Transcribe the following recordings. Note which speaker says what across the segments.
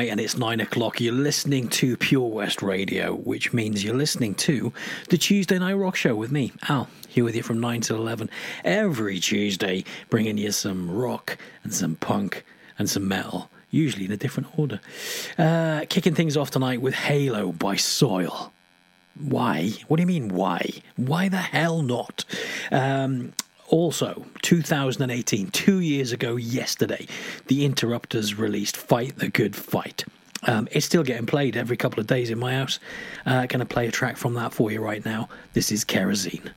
Speaker 1: Night and it's nine o'clock. You're listening to Pure West Radio, which means you're listening to the Tuesday Night Rock Show with me, Al, here with you from 9 till 11. Every Tuesday, bringing you some rock and some punk and some metal, usually in a different order. Uh, kicking things off tonight with Halo by Soil. Why? What do you mean, why? Why the hell not? Um, also, 2018, two years ago yesterday, the Interrupters released Fight the Good Fight. Um, it's still getting played every couple of days in my house. Uh, going to play a track from that for you right now. This is Kerosene.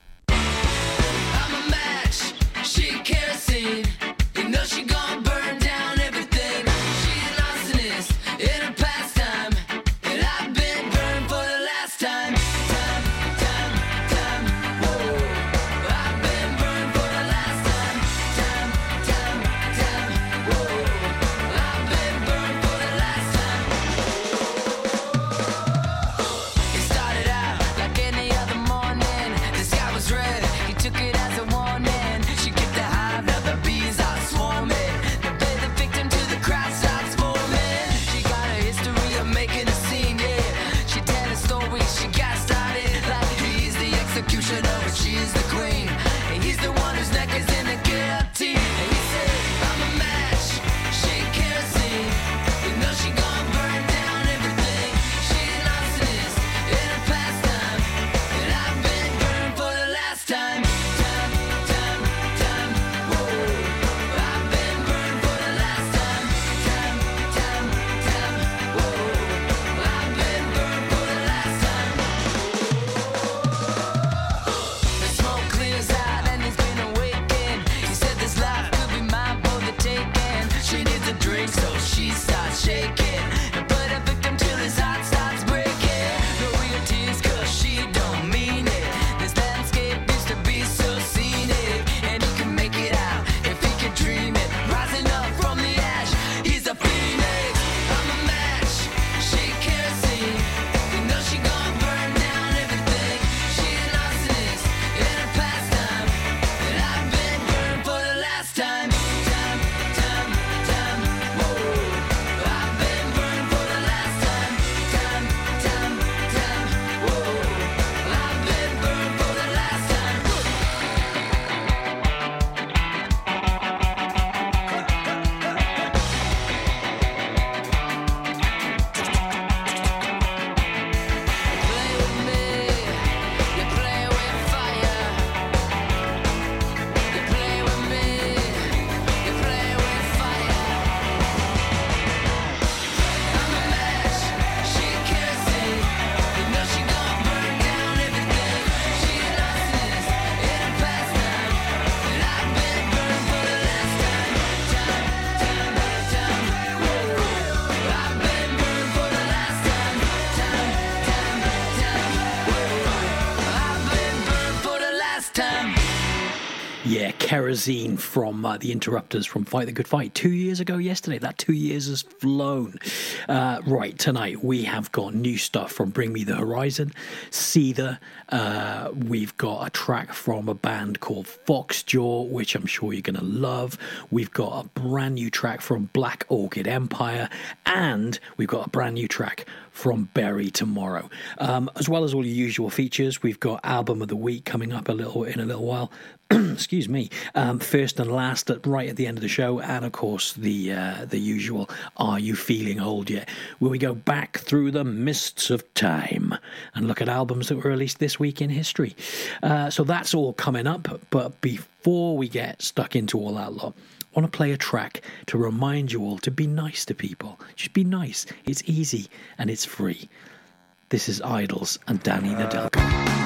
Speaker 1: Kerosene from uh, the Interrupters from Fight the Good Fight two years ago yesterday. That two years has flown. Uh, right, tonight we have got new stuff from Bring Me the Horizon, Seether. Uh, we've got a track from a band called Foxjaw, which I'm sure you're going to love. We've got a brand new track from Black Orchid Empire, and we've got a brand new track from Bury tomorrow. Um, as well as all your usual features, we've got album of the week coming up a little in a little while. Excuse me. Um, first and last, at right at the end of the show, and of course the uh, the usual. Are you feeling old yet? Where we go back through the mists of time and look at albums that were released this week in history. Uh, so that's all coming up. But before we get stuck into all that lot, want to play a track to remind you all to be nice to people. Just be nice. It's easy and it's free. This is IDLES and Danny uh,
Speaker 2: Nedelko.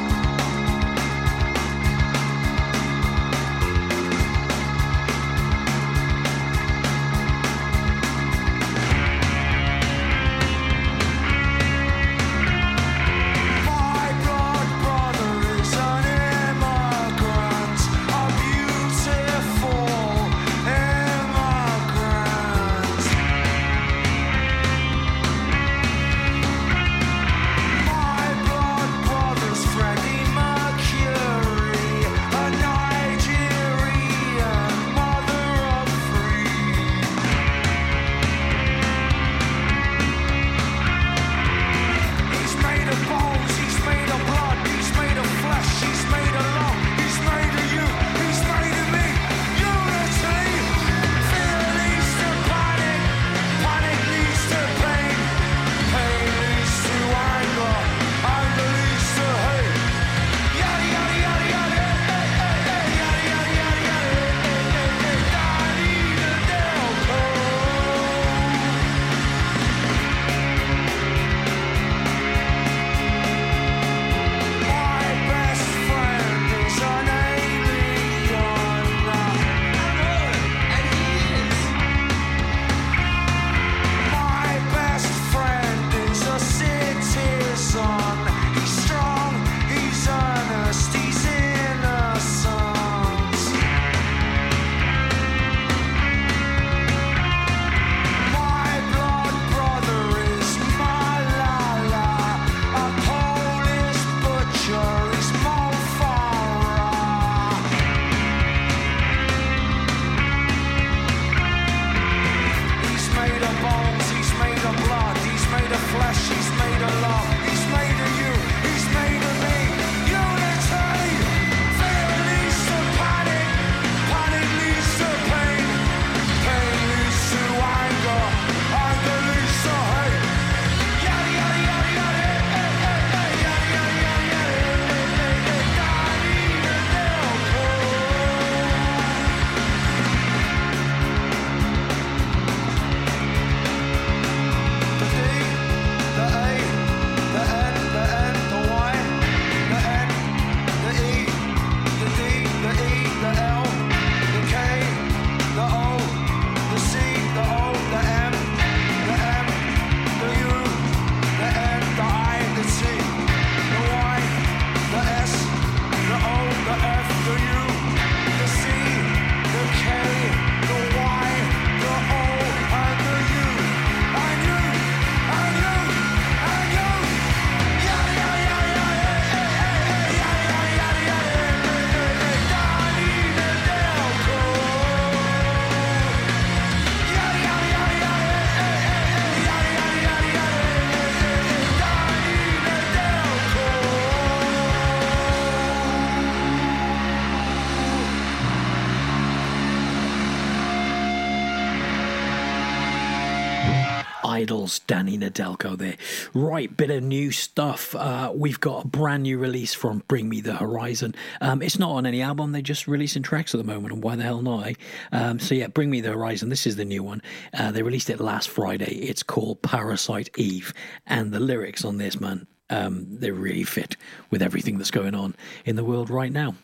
Speaker 2: Danny Nedelko there. Right, bit of new stuff. Uh, we've got a brand new release from Bring Me the Horizon. Um, it's not on any album, they're just releasing tracks at the moment, and why the hell not? Eh? Um, so, yeah, Bring Me the Horizon, this is the new one. Uh, they released it last Friday. It's called Parasite Eve, and the lyrics on this, man, um, they really fit with everything that's going on in the world right now.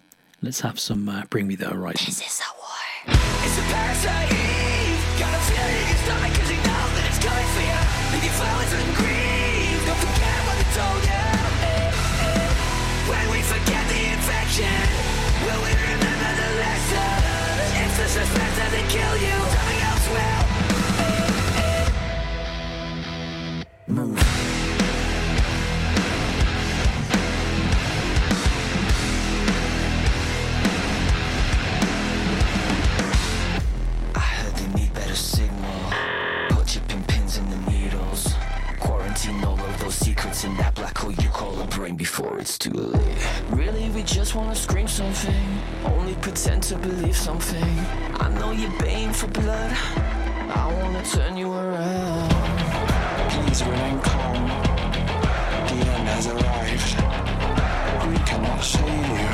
Speaker 2: Let's have some uh, Bring Me the Horizon.
Speaker 3: This is a war. Will we remember the lesson? If the suspense doesn't kill you, it's too late. Really, we just wanna scream something. Only pretend to believe something. I know you're baying for blood. I wanna turn you around.
Speaker 1: Please remain calm. The end has arrived. We cannot save you.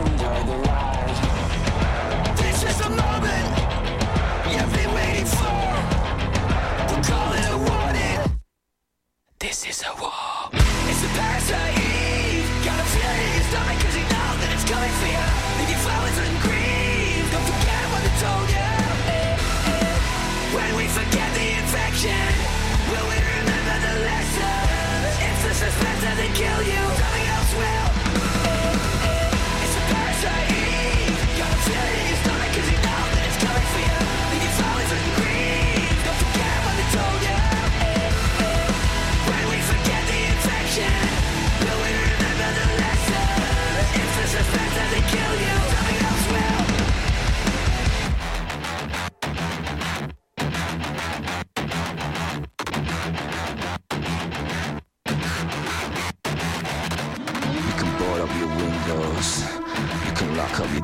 Speaker 1: Enjoy the ride.
Speaker 3: This is the moment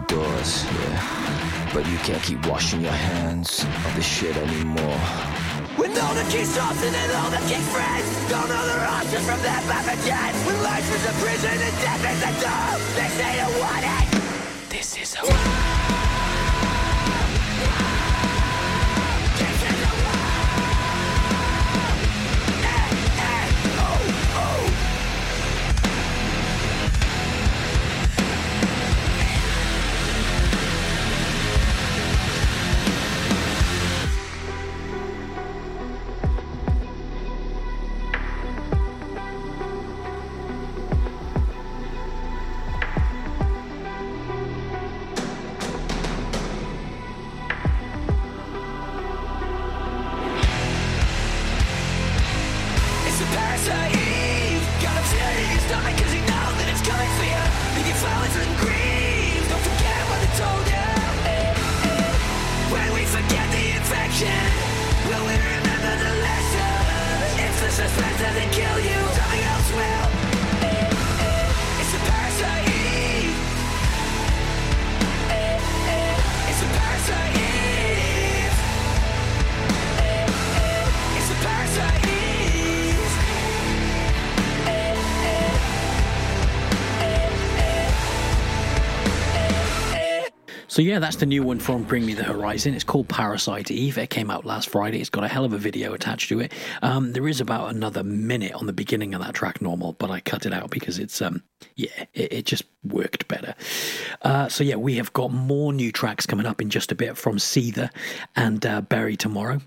Speaker 1: doors, yeah. But you can't keep washing your hands of this shit anymore.
Speaker 3: With all the key stops and all the key friends Don't know the options from that pathogen When life is a prison and death is a door They say you want it This is a war
Speaker 2: So yeah, that's the new one from Bring Me the Horizon. It's called Parasite Eve. It came out last Friday. It's got a hell of a video attached to it. Um, there is about another minute on the beginning of that track normal, but I cut it out because it's um yeah, it, it just worked better. Uh, so yeah, we have got more new tracks coming up in just a bit from Seether and uh, Bury Tomorrow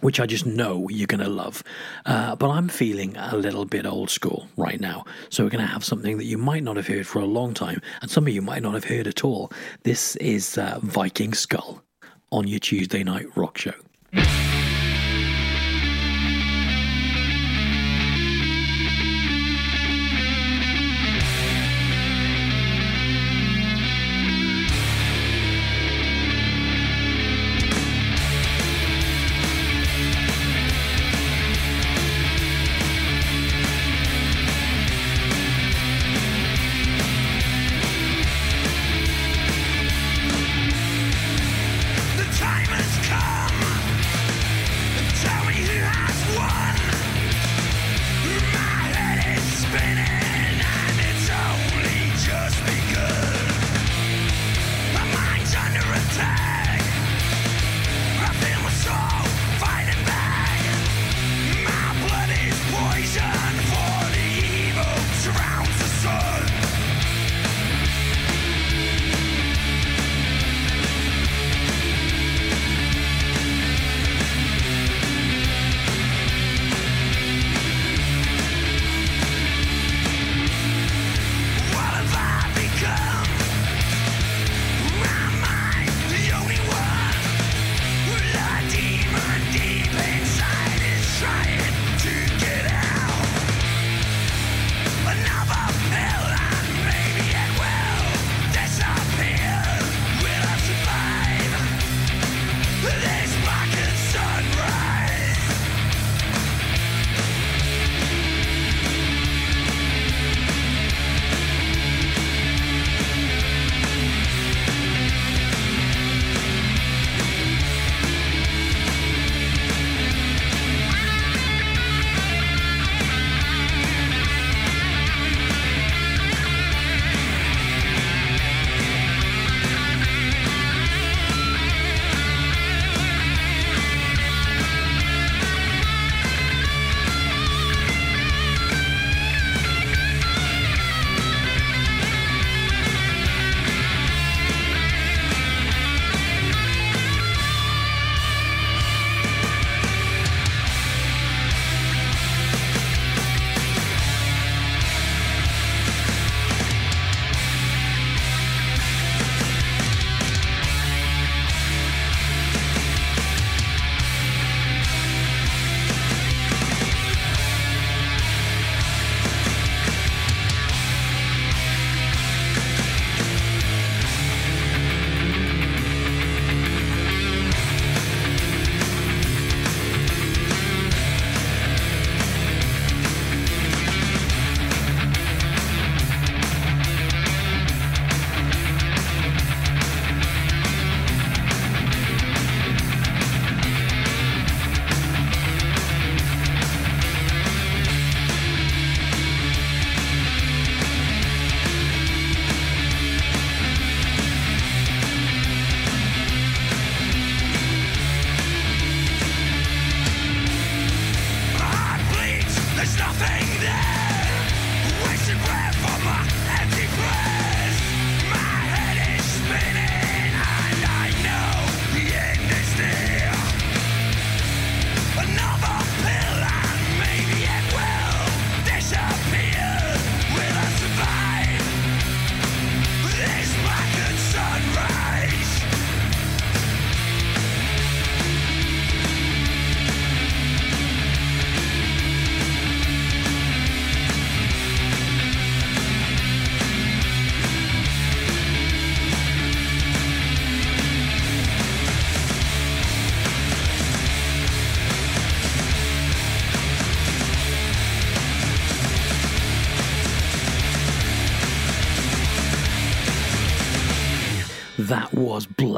Speaker 2: which I just know you're going to love. Uh, but I'm feeling a little bit old school right now. So we're going to have something that you might not have heard for a long time, and some of you might not have heard at all. This is uh, Viking Skull on your Tuesday night rock show.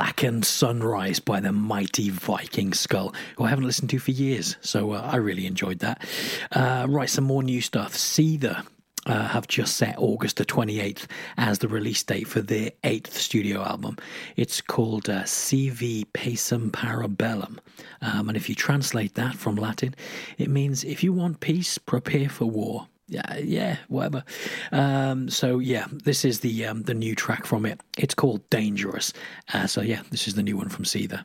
Speaker 3: Blackened Sunrise by the mighty Viking Skull, who I haven't listened to for years, so uh, I really enjoyed that. Uh, right, some more new stuff. Seether uh, have just set August the 28th as the release date for their eighth studio album. It's called uh, CV Pacem Parabellum. Um, and if you translate that from Latin, it means if you want peace, prepare for war. Yeah, yeah, whatever. Um, so yeah, this is the um, the new track from it. It's called Dangerous. Uh, so yeah, this is the new one from Seether.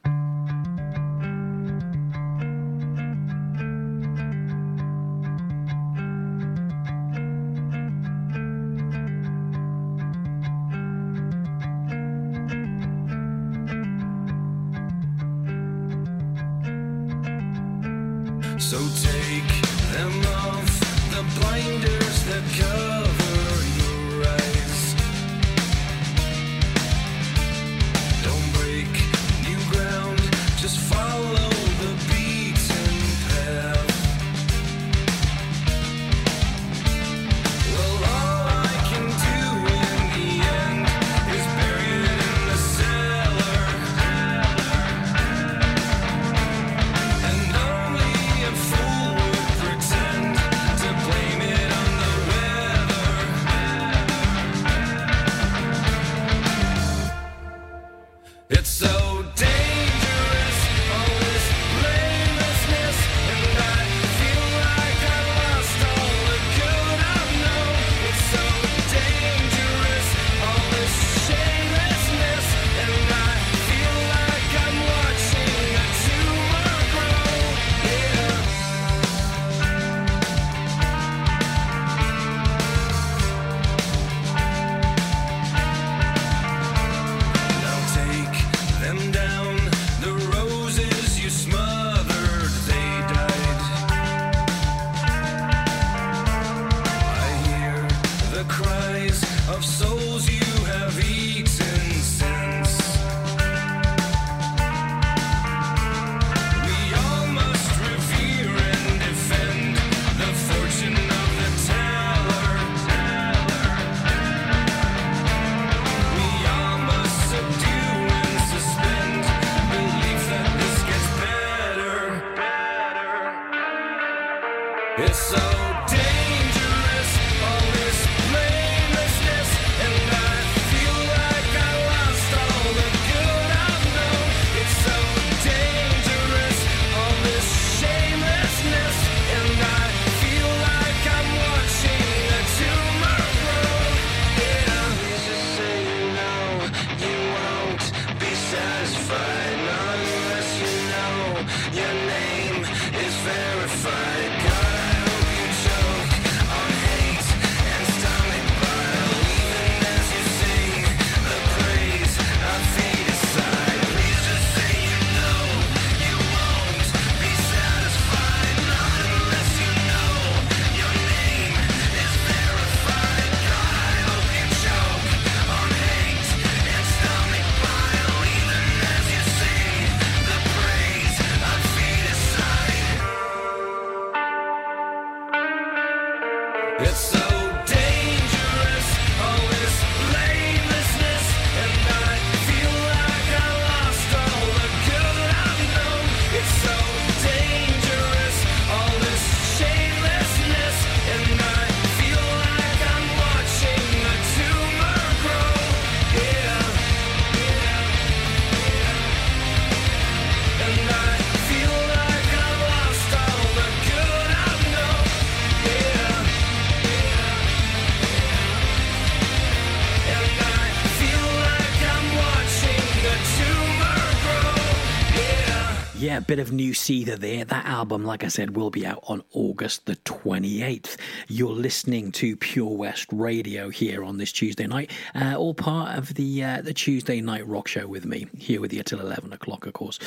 Speaker 3: Bit of new Seether there. That album, like I said, will be out on August the 28th. You're listening to Pure West Radio here on this Tuesday night, uh, all part of the uh, the Tuesday night rock show with me, here with you till 11 o'clock, of course.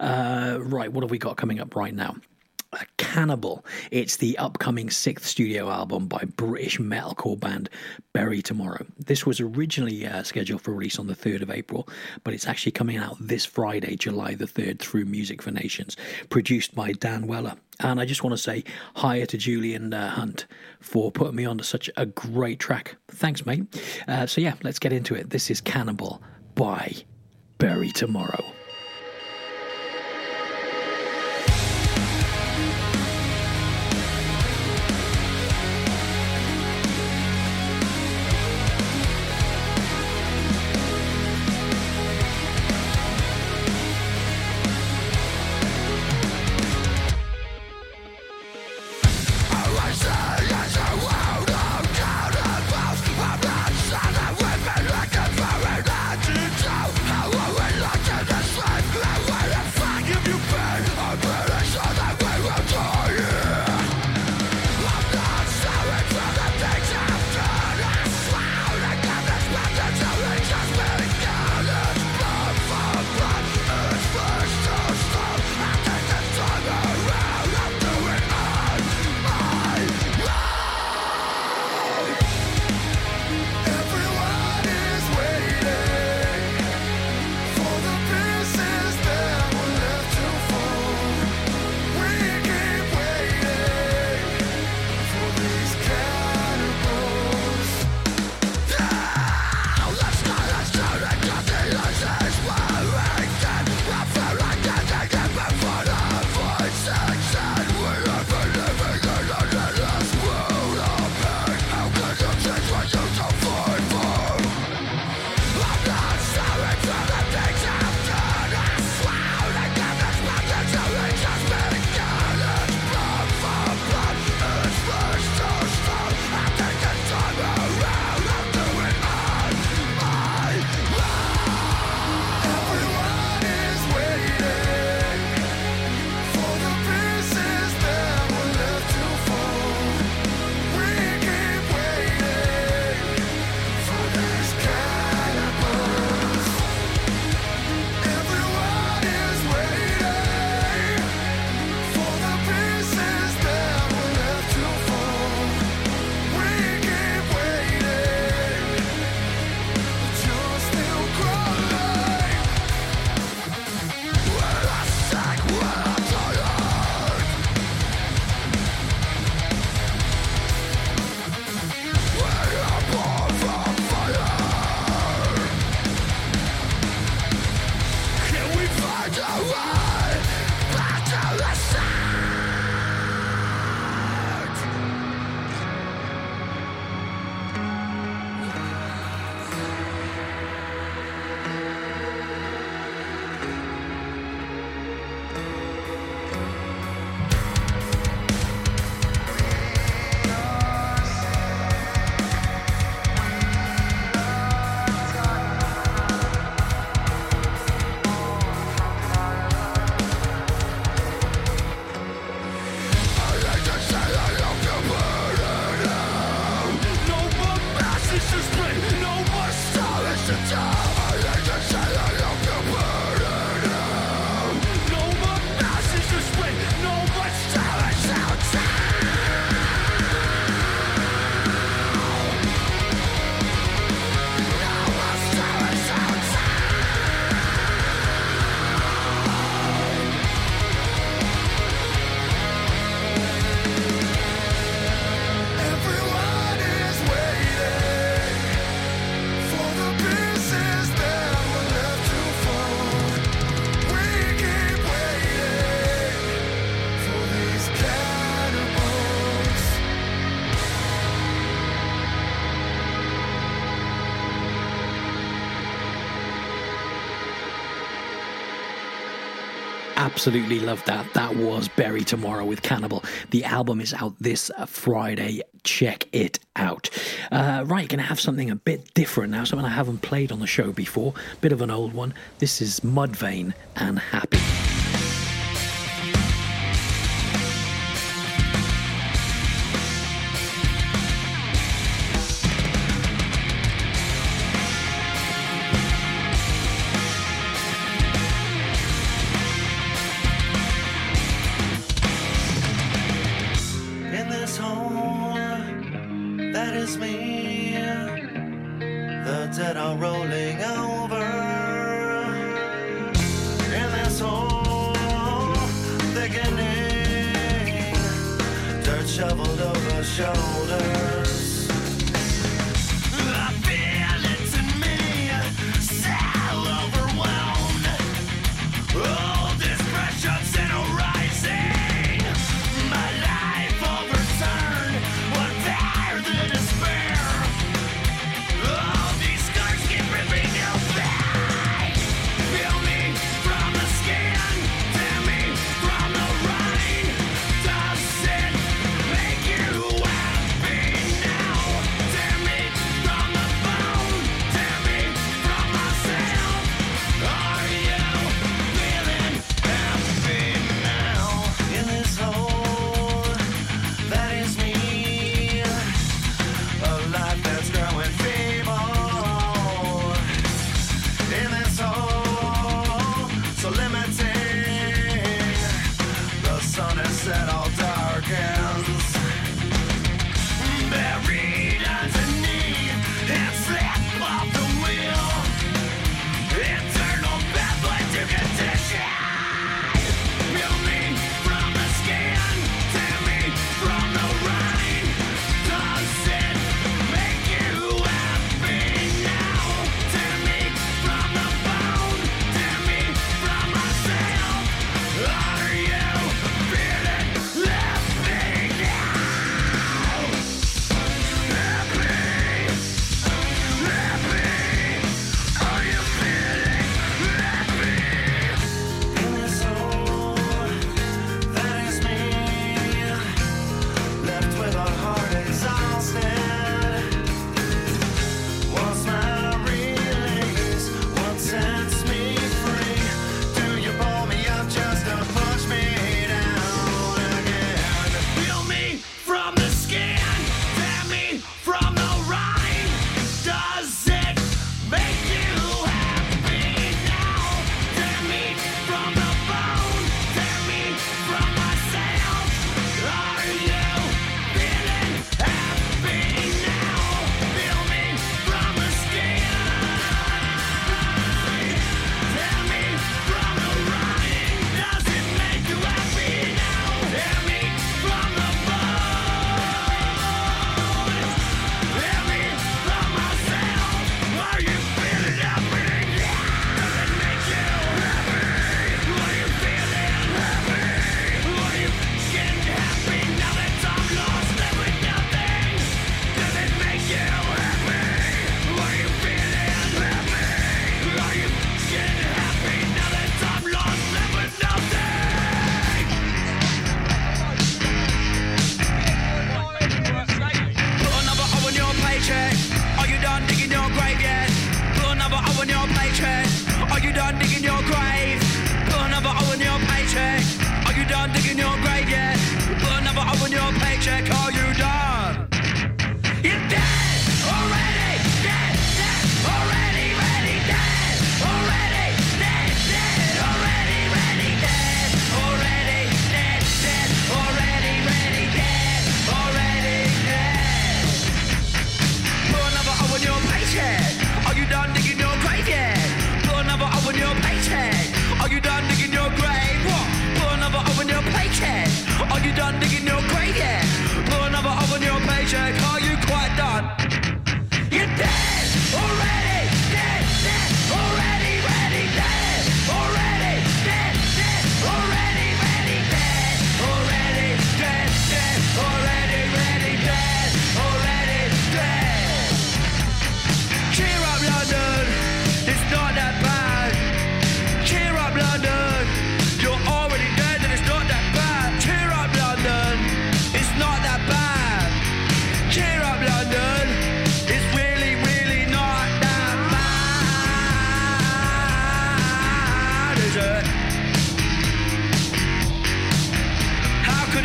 Speaker 3: Uh, right, what have we got coming up right now? A Cannibal. It's the upcoming sixth studio album by British metalcore band Bury Tomorrow. This was originally uh, scheduled for release on the 3rd of April, but it's actually coming out this Friday, July the 3rd, through Music for Nations, produced by Dan Weller. And I just want to say hi to Julian uh, Hunt for putting me onto such a great track. Thanks, mate. Uh, so, yeah, let's get into it. This is Cannibal by Bury Tomorrow. absolutely love that. That was buried Tomorrow with Cannibal. The album is out this uh, Friday. Check it out. Uh, right, gonna have something a bit different now, something I haven't played on the show before. Bit of an old one. This is Mudvayne and Happy.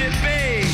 Speaker 4: It be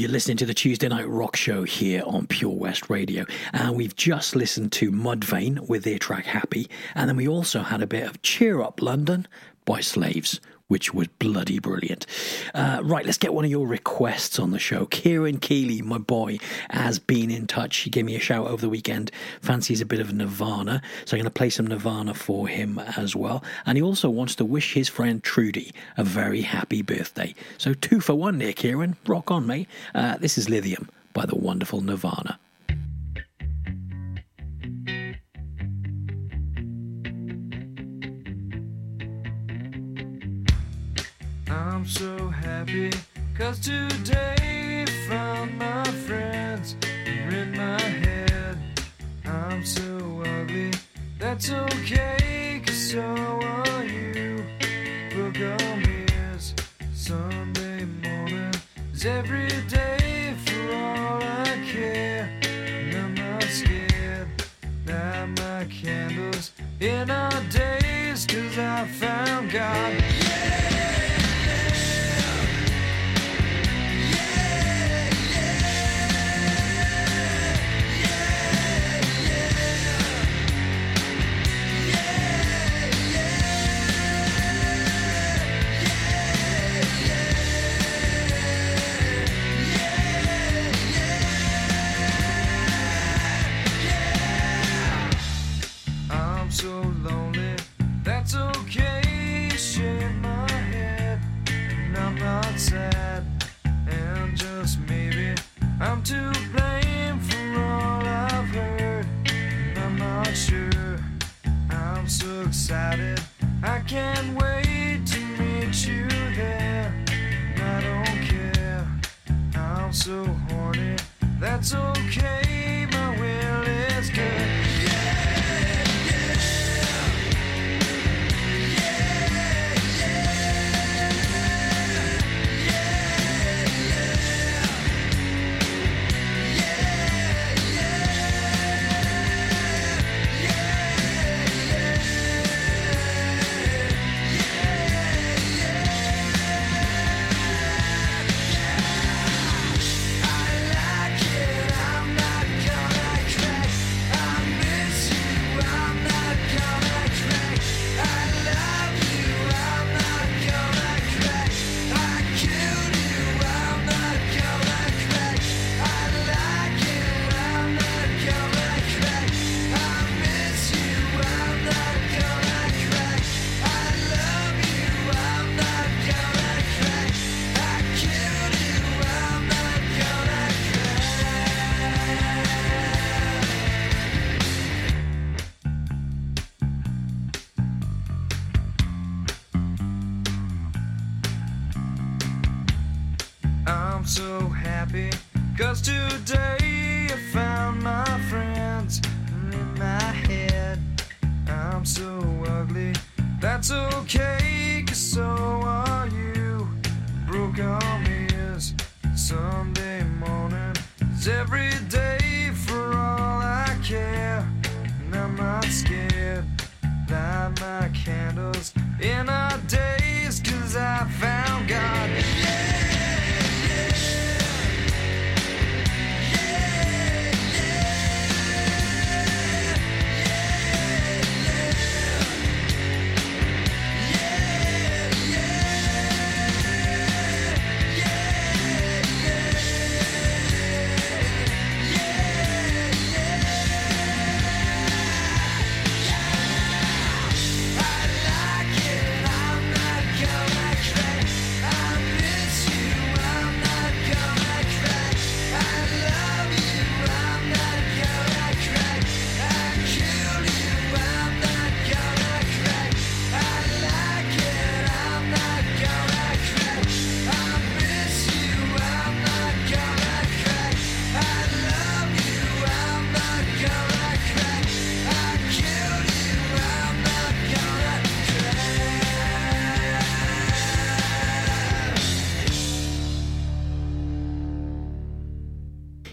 Speaker 4: You're
Speaker 2: listening to the Tuesday Night Rock Show here on Pure West Radio. And we've just listened to Mudvayne with their track Happy. And then we also had a bit of Cheer Up London by Slaves, which was bloody brilliant. Uh, right, let's get one of your requests on the show. Kieran Keeley, my boy, has been in touch. He gave me a shout over the weekend. Fancies a bit of Nirvana. So I'm going to play some Nirvana for him as well. And he also wants to wish his friend Trudy a very happy birthday. So two for one there, Kieran. Rock on, mate. Uh, this is Lithium by the wonderful Nirvana.
Speaker 4: I'm so happy cause today found my friends are in my head. I'm so ugly, that's okay cause so are you. Book on ears, Sunday morning is every day for all I care. And I'm not scared, light my candles in our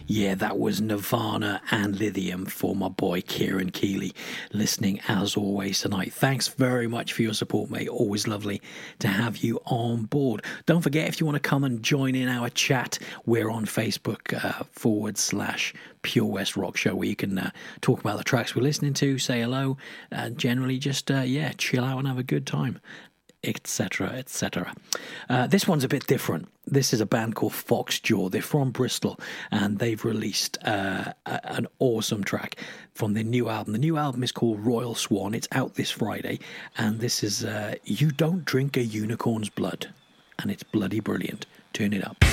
Speaker 2: Yeah, that was Nirvana and Lithium for my boy Kieran Keeley, listening as always tonight. Thanks very much for your support, mate. Always lovely to have you on board. Don't forget, if you want to come and join in our chat, we're on Facebook uh, forward slash Pure West Rock Show, where you can uh, talk about the tracks we're listening to, say hello, and generally just, uh, yeah, chill out and have a good time etc., etc. Uh, this one's a bit different. This is a band called Foxjaw. They're from Bristol, and they've released uh, a- an awesome track from their new album. The new album is called Royal Swan. It's out this Friday, and this is uh, "You Don't Drink a Unicorn's Blood," and it's bloody brilliant. Turn it up.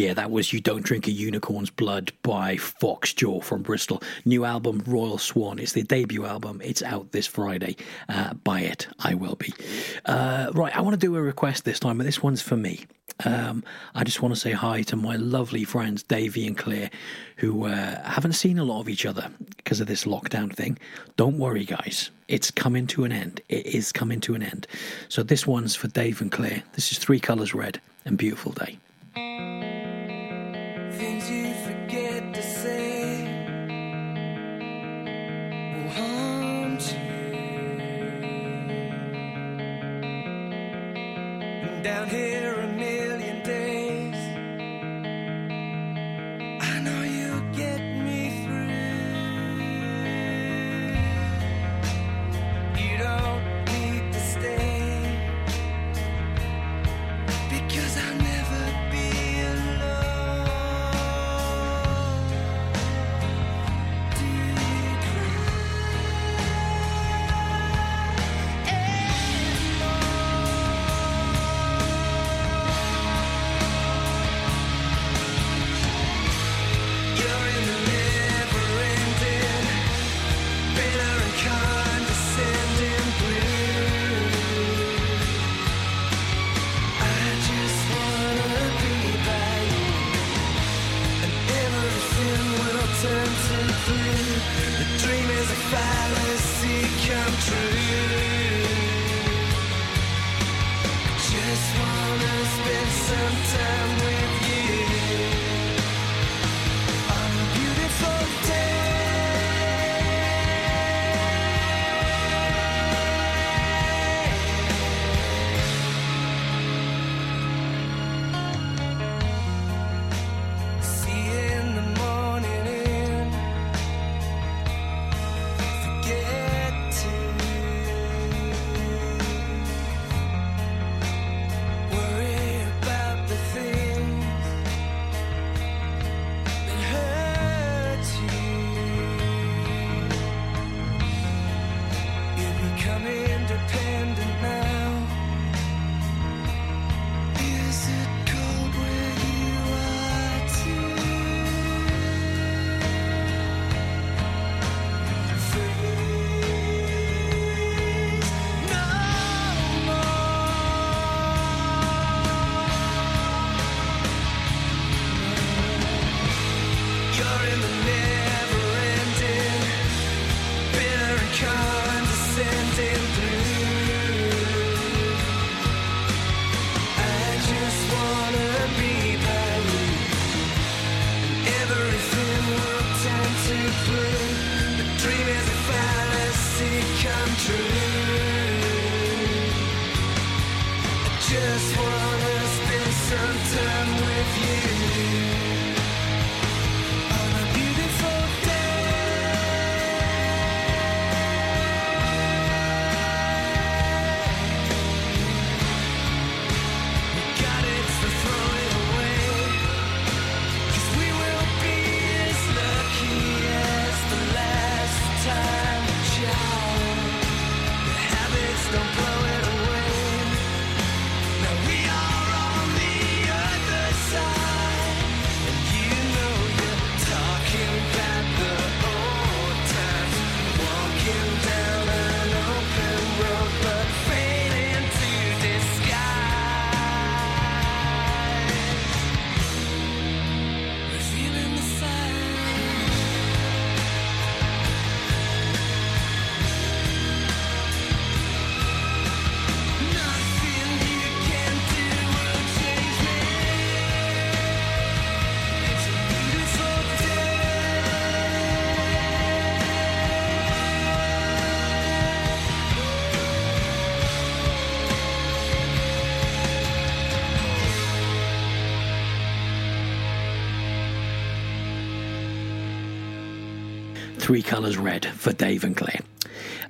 Speaker 2: Yeah, that was You Don't Drink a Unicorn's Blood by Foxjaw from Bristol. New album, Royal Swan. It's their debut album. It's out this Friday. Uh, buy it. I will be. Uh, right, I want to do a request this time, but this one's for me. Um, I just want to say hi to my lovely friends Davey and Claire, who uh, haven't seen a lot of each other because of this lockdown thing. Don't worry, guys. It's coming to an end. It is coming to an end. So this one's for Dave and Claire. This is Three Colours Red and Beautiful Day.
Speaker 1: Here
Speaker 2: Three Colors Red for Dave and Claire.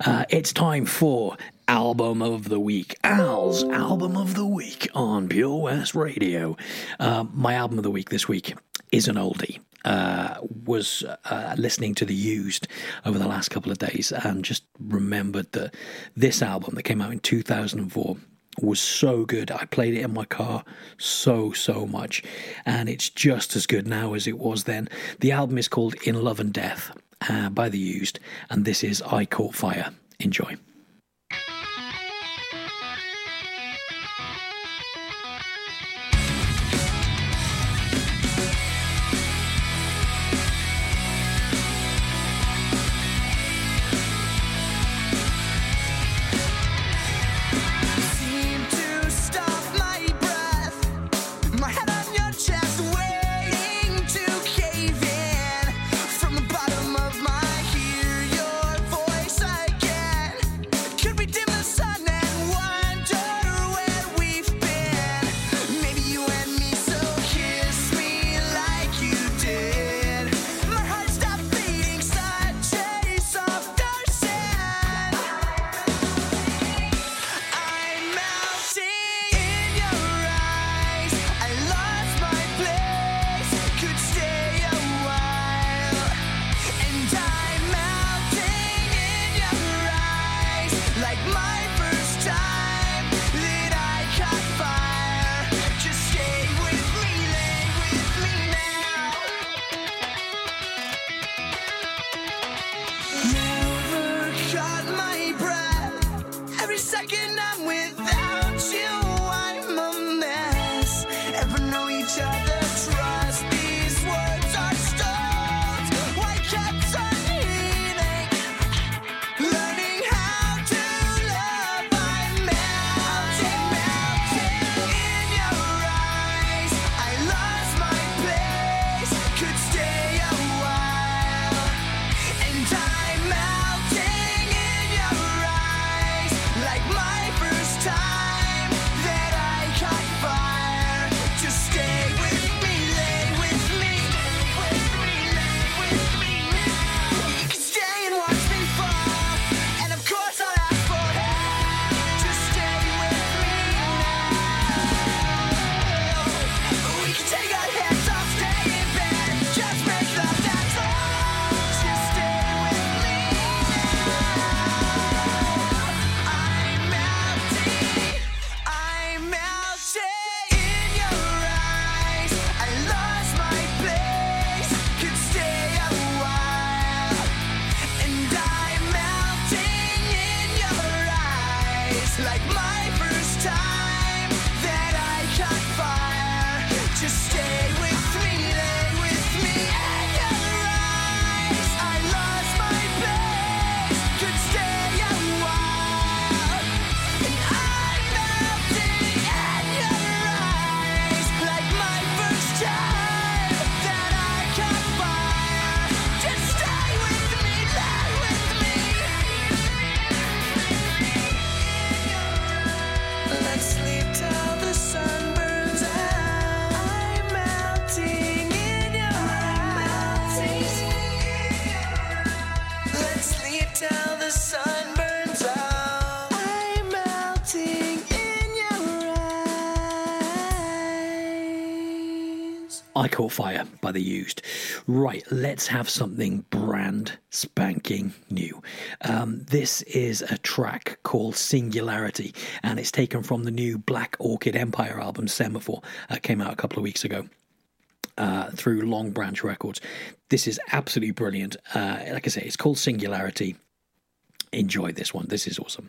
Speaker 2: Uh, it's time for Album of the Week. Al's Album of the Week on Pure West Radio. Uh, my album of the week this week is an oldie. Uh, was uh, listening to the used over the last couple of days and just remembered that this album that came out in 2004
Speaker 1: was so good. I played it in my car so, so much, and it's just as good now as it was then. The album is called In Love and Death, uh, by the used, and this is I Caught Fire. Enjoy.
Speaker 2: fire
Speaker 1: by the used. Right, let's have something brand spanking new. Um, this is a track called Singularity, and it's taken from the new Black Orchid Empire album Semaphore that came out a couple of weeks ago. Uh, through Long Branch Records. This is absolutely brilliant. Uh, like I say, it's called Singularity. Enjoy this one. This is awesome.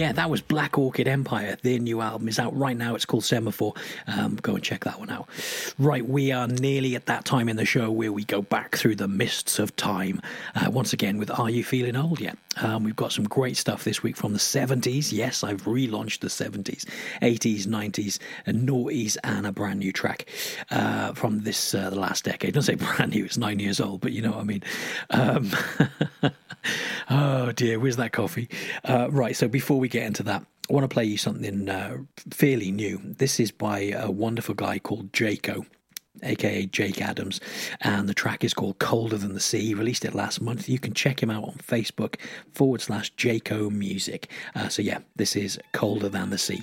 Speaker 2: Yeah, that was Black Orchid Empire. Their new album is out right now. It's called Semaphore. Um, go and check that one out. Right, we are nearly at that time in the show where we go back through the mists of time uh, once again with Are You Feeling Old Yet? Um, we've got some great stuff this week from the 70s. Yes, I've relaunched the 70s, 80s, 90s, and noughties, and a brand new track uh, from this uh, the last decade. Don't say brand new; it's nine years old, but you know what I mean. Um, oh dear, where's that coffee? Uh, right, so before we get into that, I want to play you something uh, fairly new. This is by a wonderful guy called Jaco aka Jake Adams, and the track is called Colder Than the Sea. He released it last month. You can check him out on Facebook forward slash Jaco Music. Uh, so, yeah, this is
Speaker 4: Colder Than the Sea.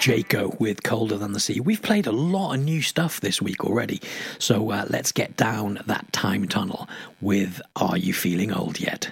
Speaker 2: Jaco with Colder Than the Sea. We've played a lot of new stuff this week already, so uh, let's get down that time tunnel with Are You Feeling Old Yet?